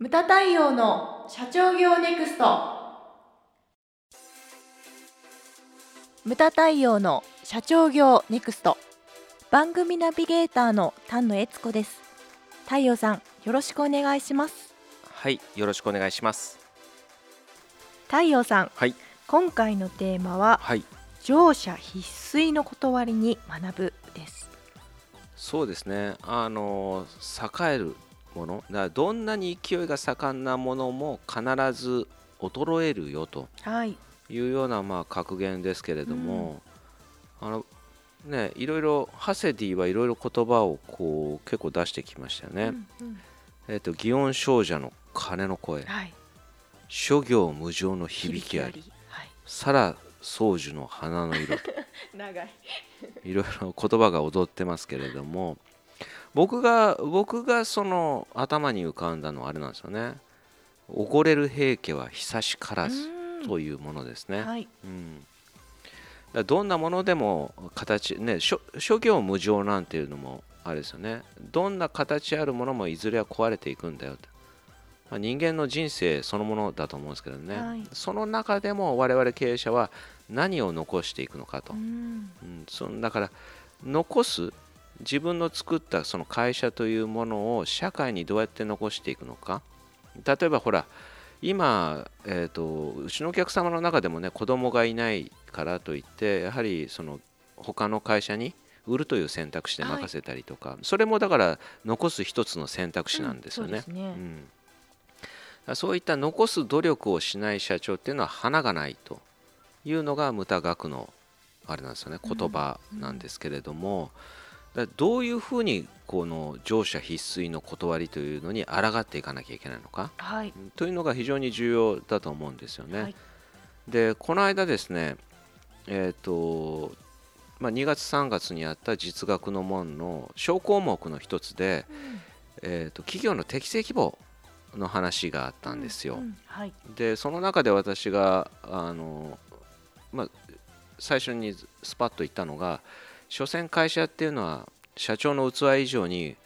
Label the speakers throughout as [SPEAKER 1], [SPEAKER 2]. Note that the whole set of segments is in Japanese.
[SPEAKER 1] ムタ太陽の社長業ネクスト。ムタ太陽の社長業ネクスト。番組ナビゲーターの丹野悦子です。太陽さんよろしくお願いします。
[SPEAKER 2] はい、よろしくお願いします。
[SPEAKER 1] 太陽さん
[SPEAKER 2] はい、
[SPEAKER 1] 今回のテーマは
[SPEAKER 2] はい、
[SPEAKER 1] 乗車必須の断りに学ぶです。
[SPEAKER 2] そうですね。あの栄えるもの、だからどんなに勢いが盛んなものも必ず衰えるよと
[SPEAKER 1] はい。
[SPEAKER 2] いうようなまあ格言ですけれども、あのね、いろいろハセディはいろいろ言葉をこう結構出してきましたよね。
[SPEAKER 1] うんうん。
[SPEAKER 2] えっ、と祇園精舎の鐘の声、
[SPEAKER 1] はい。
[SPEAKER 2] 諸行無常の響きあり、
[SPEAKER 1] はい。
[SPEAKER 2] さら宗樹の花の色と。
[SPEAKER 1] 長い。
[SPEAKER 2] いろいろ言葉が踊ってますけれども僕が僕がその頭に浮かんだのはあれなんですよね「おごれる平家は久しからず」というものですね。
[SPEAKER 1] はい。
[SPEAKER 2] うん、どんなものでも形ね諸諸行無常なんていうのもあれですよね。どんな形あるものもいずれは壊れていくんだよと、まあ、人間の人生そのものだと思うんですけどね、
[SPEAKER 1] はい。
[SPEAKER 2] その中でも我々経営者は何を残していくのかと、
[SPEAKER 1] うん。
[SPEAKER 2] うん、そのだから残す自分の作ったその会社というものを社会にどうやって残していくのか。例えばほら今、えー、とうちのお客様の中でもね子供がいないからといってやはりその他の会社に売るという選択肢で任せたりとか、それもだから残す一つの選択肢なんですよね。
[SPEAKER 1] うんね。
[SPEAKER 2] うん。そういった残す努力をしない社長っていうのは花がないというのが無駄学のあれなんですよね言葉なんですけれども、だからどういうふうにこの乗車必須の断りというのに抗っていかなきゃいけないのか？
[SPEAKER 1] はい。
[SPEAKER 2] というのが非常に重要だと思うんですよね。
[SPEAKER 1] はい。
[SPEAKER 2] でこの間ですねえっ、とまあ、2月3月にあった実学の門の小項目の一つで、えー、と企業の適正規模の話があったんですよ。
[SPEAKER 1] うんうんはい。
[SPEAKER 2] でその中で私があの、まあ、最初にスパッと言ったのが所詮会社っていうのは社長の器以上に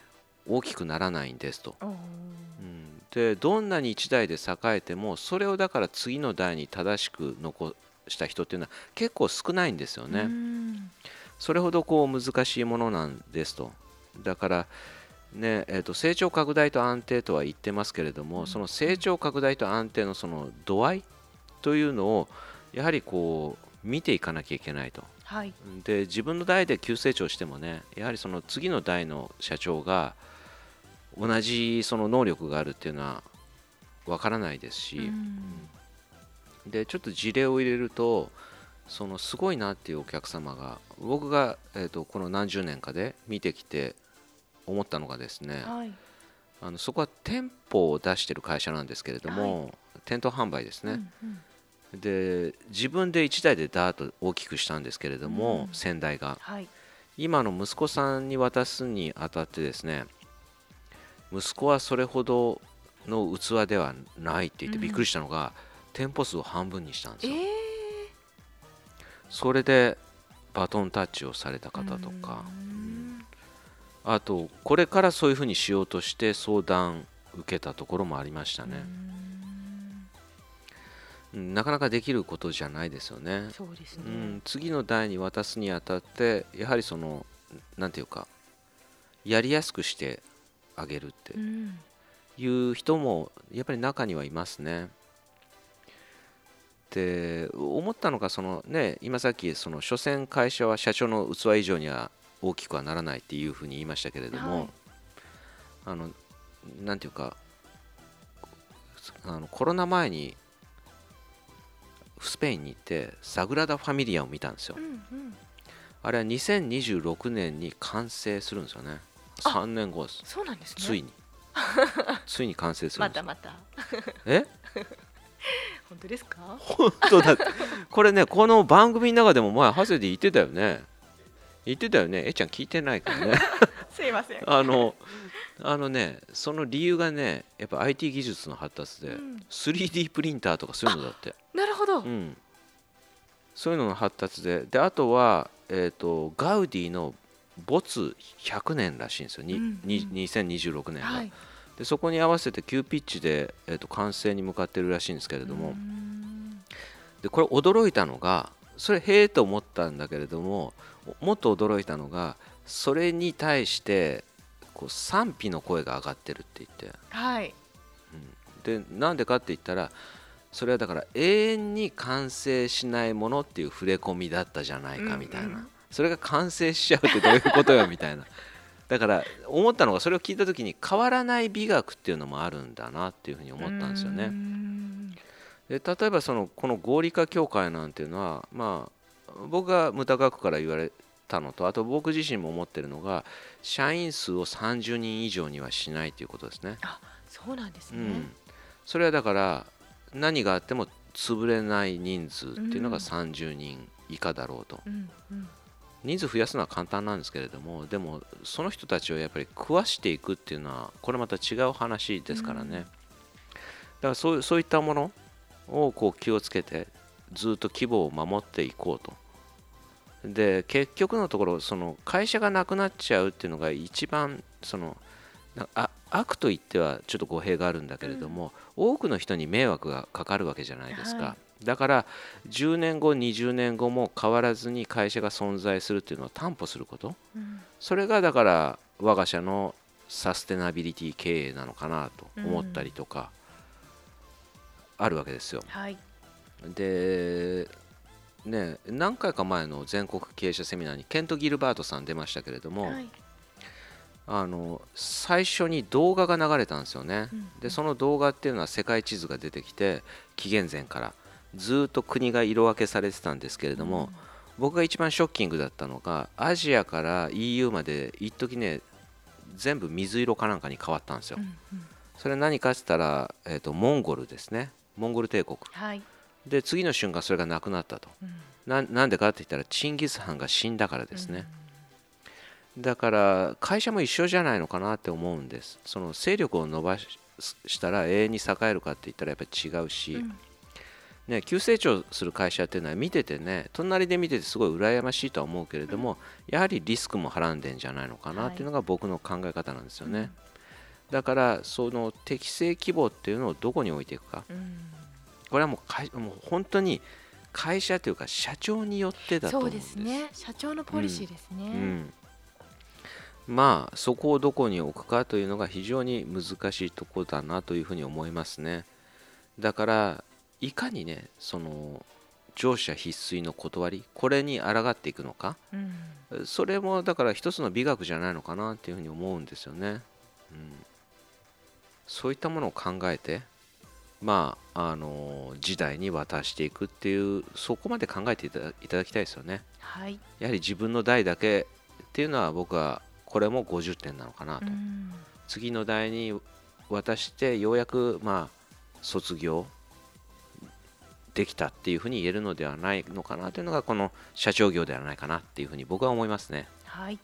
[SPEAKER 2] 大きくならないんですと。うん、でどんなに一代で栄えてもそれをだから次の代に正しく残した人っていうのは結構少ないんですよね。
[SPEAKER 1] うん
[SPEAKER 2] それほどこう難しいものなんですと。だからねえー、と成長拡大と安定とは言ってますけれども、
[SPEAKER 1] うん
[SPEAKER 2] その成長拡大と安定のその度合いというのをやはりこう見ていかなきゃいけないと。
[SPEAKER 1] はい。
[SPEAKER 2] で自分の代で急成長してもねやはりその次の代の社長が同じその能力があるっていうのはわからないですし、
[SPEAKER 1] うん。
[SPEAKER 2] でちょっと事例を入れるとそのすごいなっていうお客様が僕が、えー、とこの何十年かで見てきて思ったのがですね
[SPEAKER 1] はい。
[SPEAKER 2] あのそこは店舗を出してる会社なんですけれども、店頭販売ですね、
[SPEAKER 1] うんうん
[SPEAKER 2] で自分で1台でダーッと大きくしたんですけれども、
[SPEAKER 1] うん。
[SPEAKER 2] 先代が。
[SPEAKER 1] はい。
[SPEAKER 2] 今の息子さんに渡すにあたってですね息子はそれほどの器ではないって言って
[SPEAKER 1] うん。
[SPEAKER 2] びっくりしたのが、店舗数を半分にしたんですよ、
[SPEAKER 1] えー。
[SPEAKER 2] それでバトンタッチをされた方とか、
[SPEAKER 1] うん。
[SPEAKER 2] あとこれからそういうふうにしようとして相談受けたところもありましたね、うんなかなかできることじゃないですよね。
[SPEAKER 1] そうですね。
[SPEAKER 2] うん、次の代に渡すにあたってやはりそのなんていうかやりやすくしてあげるって
[SPEAKER 1] うん。
[SPEAKER 2] いう人もやっぱり中にはいますね。で思ったのがそのね今さっきその所詮会社は社長の器以上には大きくはならないっていうふうに言いましたけれども、
[SPEAKER 1] はい。
[SPEAKER 2] あのなんていうかあのコロナ前にスペインに行ってサグラダ・ファミリアを見たんですよ
[SPEAKER 1] う。んうん
[SPEAKER 2] あれは2026年に完成するんですよね。
[SPEAKER 1] あ
[SPEAKER 2] 3年後です。
[SPEAKER 1] そうなんですね
[SPEAKER 2] ついに。ついに完成する。
[SPEAKER 1] またまた
[SPEAKER 2] え？
[SPEAKER 1] 本当ですか？
[SPEAKER 2] 本当だ。これね、この番組の中でも前、ハセで言ってたよね。言ってたよね。えちゃん聞いてないからね。
[SPEAKER 1] すいません
[SPEAKER 2] あの、あのね、その理由がね、やっぱ IT 技術の発達で、
[SPEAKER 1] うん
[SPEAKER 2] 3D プリンターとかそういうのだって。
[SPEAKER 1] なるほど
[SPEAKER 2] うん。そういうのの発達で、で、あとは、えっ、と、ガウディの没100年らしいんですよ。に
[SPEAKER 1] うんうん
[SPEAKER 2] に2026年が。
[SPEAKER 1] はい
[SPEAKER 2] でそこに合わせて急ピッチで、えー、と完成に向かってるらしいんですけれども、でこれ驚いたのがそれへえと思ったんだけれどももっと驚いたのがそれに対してこう賛否の声が上がってるって言って、
[SPEAKER 1] はい。
[SPEAKER 2] うん、でなんでかって言ったらそれはだから永遠に完成しないものっていう触れ込みだったじゃないかみたいな、
[SPEAKER 1] うんうん
[SPEAKER 2] それが完成しちゃうってどういうことよみたいな。だから思ったのがそれを聞いた時に変わらない美学っていうのもあるんだなっていうふうに思ったんですよね。で例えばそのこの合理化協会なんていうのはまあ僕が無駄学から言われたのとあと僕自身も思ってるのが社員数を30人以上にはしないということですね。
[SPEAKER 1] あそうなんですね、
[SPEAKER 2] うん、それはだから何があっても潰れない人数っていうのが
[SPEAKER 1] うん。
[SPEAKER 2] 30人以下だろうと、
[SPEAKER 1] うんうん。
[SPEAKER 2] 人数増やすのは簡単なんですけれどもでもその人たちをやっぱり食わしていくっていうのはこれまた違う話ですからね、
[SPEAKER 1] うん。
[SPEAKER 2] だからそうそういったものをこう気をつけてずっと規模を守っていこうと。で結局のところその会社がなくなっちゃうっていうのが一番そのなあ悪と言ってはちょっと語弊があるんだけれども、多くの人に迷惑がかかるわけじゃないですか、
[SPEAKER 1] は
[SPEAKER 2] だから10年後20年後も変わらずに会社が存在するっていうのを担保すること。
[SPEAKER 1] うん。
[SPEAKER 2] それがだから我が社のサステナビリティ経営なのかなと思ったりとかあるわけですよ。
[SPEAKER 1] はい
[SPEAKER 2] でね何回か前の全国経営者セミナーにケント・ギルバートさん出ましたけれども、
[SPEAKER 1] はい
[SPEAKER 2] あの最初に動画が流れたんですよね。
[SPEAKER 1] うん
[SPEAKER 2] でその動画っていうのは世界地図が出てきて紀元前からずっと国が色分けされてたんですけれども、僕が一番ショッキングだったのがアジアから EU まで一時ね全部水色かなんかに変わったんですよ。
[SPEAKER 1] うんうん
[SPEAKER 2] それ何かって言ったら、えー、とモンゴルですねモンゴル帝国。
[SPEAKER 1] はい。
[SPEAKER 2] で次の瞬間それがなくなったと。
[SPEAKER 1] うん。
[SPEAKER 2] ななんでかって言ったらチンギス・ハンが死んだからですね、だから会社も一緒じゃないのかなって思うんです。その勢力を伸ばししたら永遠に栄えるかって言ったらやっぱり違うし、
[SPEAKER 1] うん。
[SPEAKER 2] ね、急成長する会社っていうのは見ててね隣で見ててすごい羨ましいとは思うけれども、やはりリスクもはらんでんじゃないのかなっていうのが僕の考え方なんですよね、だからその適正規模っていうのをどこに置いていくか。
[SPEAKER 1] うん。
[SPEAKER 2] これはもう会もう本当に会社というか社長によってだと
[SPEAKER 1] そう
[SPEAKER 2] 思うんです。
[SPEAKER 1] ですね。社長のポリシーですね、
[SPEAKER 2] うん、まあそこをどこに置くかというのが非常に難しいところだなというふうに思いますね。だからいかにねその乗車必須の断りこれに抗っていくのか。
[SPEAKER 1] うん。
[SPEAKER 2] それもだから一つの美学じゃないのかなっていうふうに思うんですよね、うん、そういったものを考えてまああの時代に渡していくっていうそこまで考えていただきたいですよね。
[SPEAKER 1] はい、
[SPEAKER 2] やはり自分の代だけっていうのは僕はこれも50点なのかなと、
[SPEAKER 1] うん。
[SPEAKER 2] 次の代に渡してようやくまあ卒業できたっていうふうに言えるのではないのかなというのがこの社長業ではないかなっていうふうに僕は思いますね。
[SPEAKER 1] はい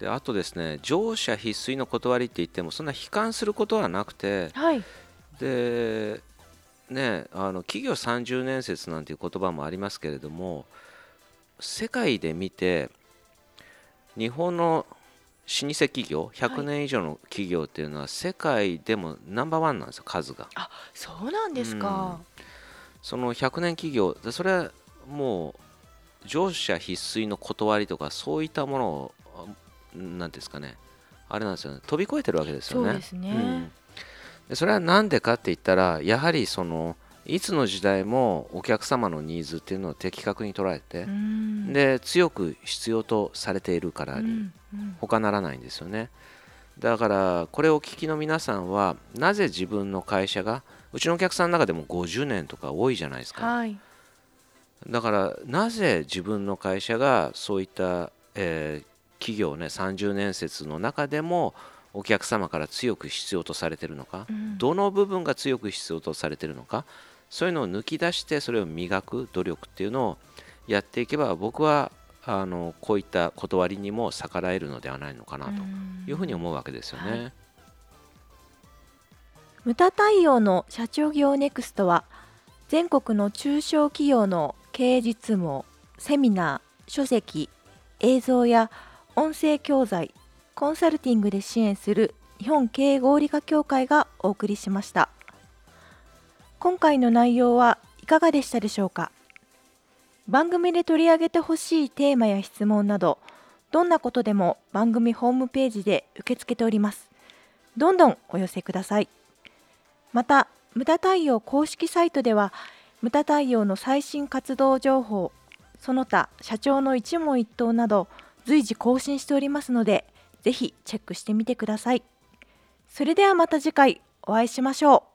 [SPEAKER 2] であとですね乗車必須の断りって言ってもそんな悲観することはなくて
[SPEAKER 1] はい。
[SPEAKER 2] でねあの企業30年説なんていう言葉もありますけれども世界で見て日本の老舗企業100年以上の企業っていうのは世界でもナンバーワンなんですよ数が。
[SPEAKER 1] あそうなんですか、
[SPEAKER 2] その100年企業でそれはもう乗車必須の断りとかそういったものを何ですかね。あれなんですよね。飛び越えてるわけですよね。
[SPEAKER 1] そうですね。
[SPEAKER 2] ん。でそれは何でかって言ったらやはりそのいつの時代もお客様のニーズっていうのを的確に捉えて、
[SPEAKER 1] うん。
[SPEAKER 2] で強く必要とされているからに、
[SPEAKER 1] うんうん。
[SPEAKER 2] 他ならないんですよね。だからこれをお聞きの皆さんはなぜ自分の会社がうちのお客さんの中でも50年とか多いじゃないですか。
[SPEAKER 1] はい。
[SPEAKER 2] だからなぜ自分の会社がそういった、えー企業ね30年説の中でもお客様から強く必要とされているのか、
[SPEAKER 1] うん。
[SPEAKER 2] どの部分が強く必要とされているのかそういうのを抜き出してそれを磨く努力っていうのをやっていけば僕はあのこういった断りにも逆らえるのではないのかなというふうに思うわけですよね。
[SPEAKER 1] はい。無駄対応の社長業ネクストは全国の中小企業の経営実務をセミナー、書籍、映像や音声教材、コンサルティングで支援する日本経営合理化協会がお送りしました。今回の内容はいかがでしたでしょうか？番組で取り上げてほしいテーマや質問などどんなことでも番組ホームページで受け付けております。どんどんお寄せください。また無駄対応公式サイトでは無駄対応の最新活動情報その他社長の一問一答など随時更新しておりますのでぜひチェックしてみてください。それではまた次回お会いしましょう。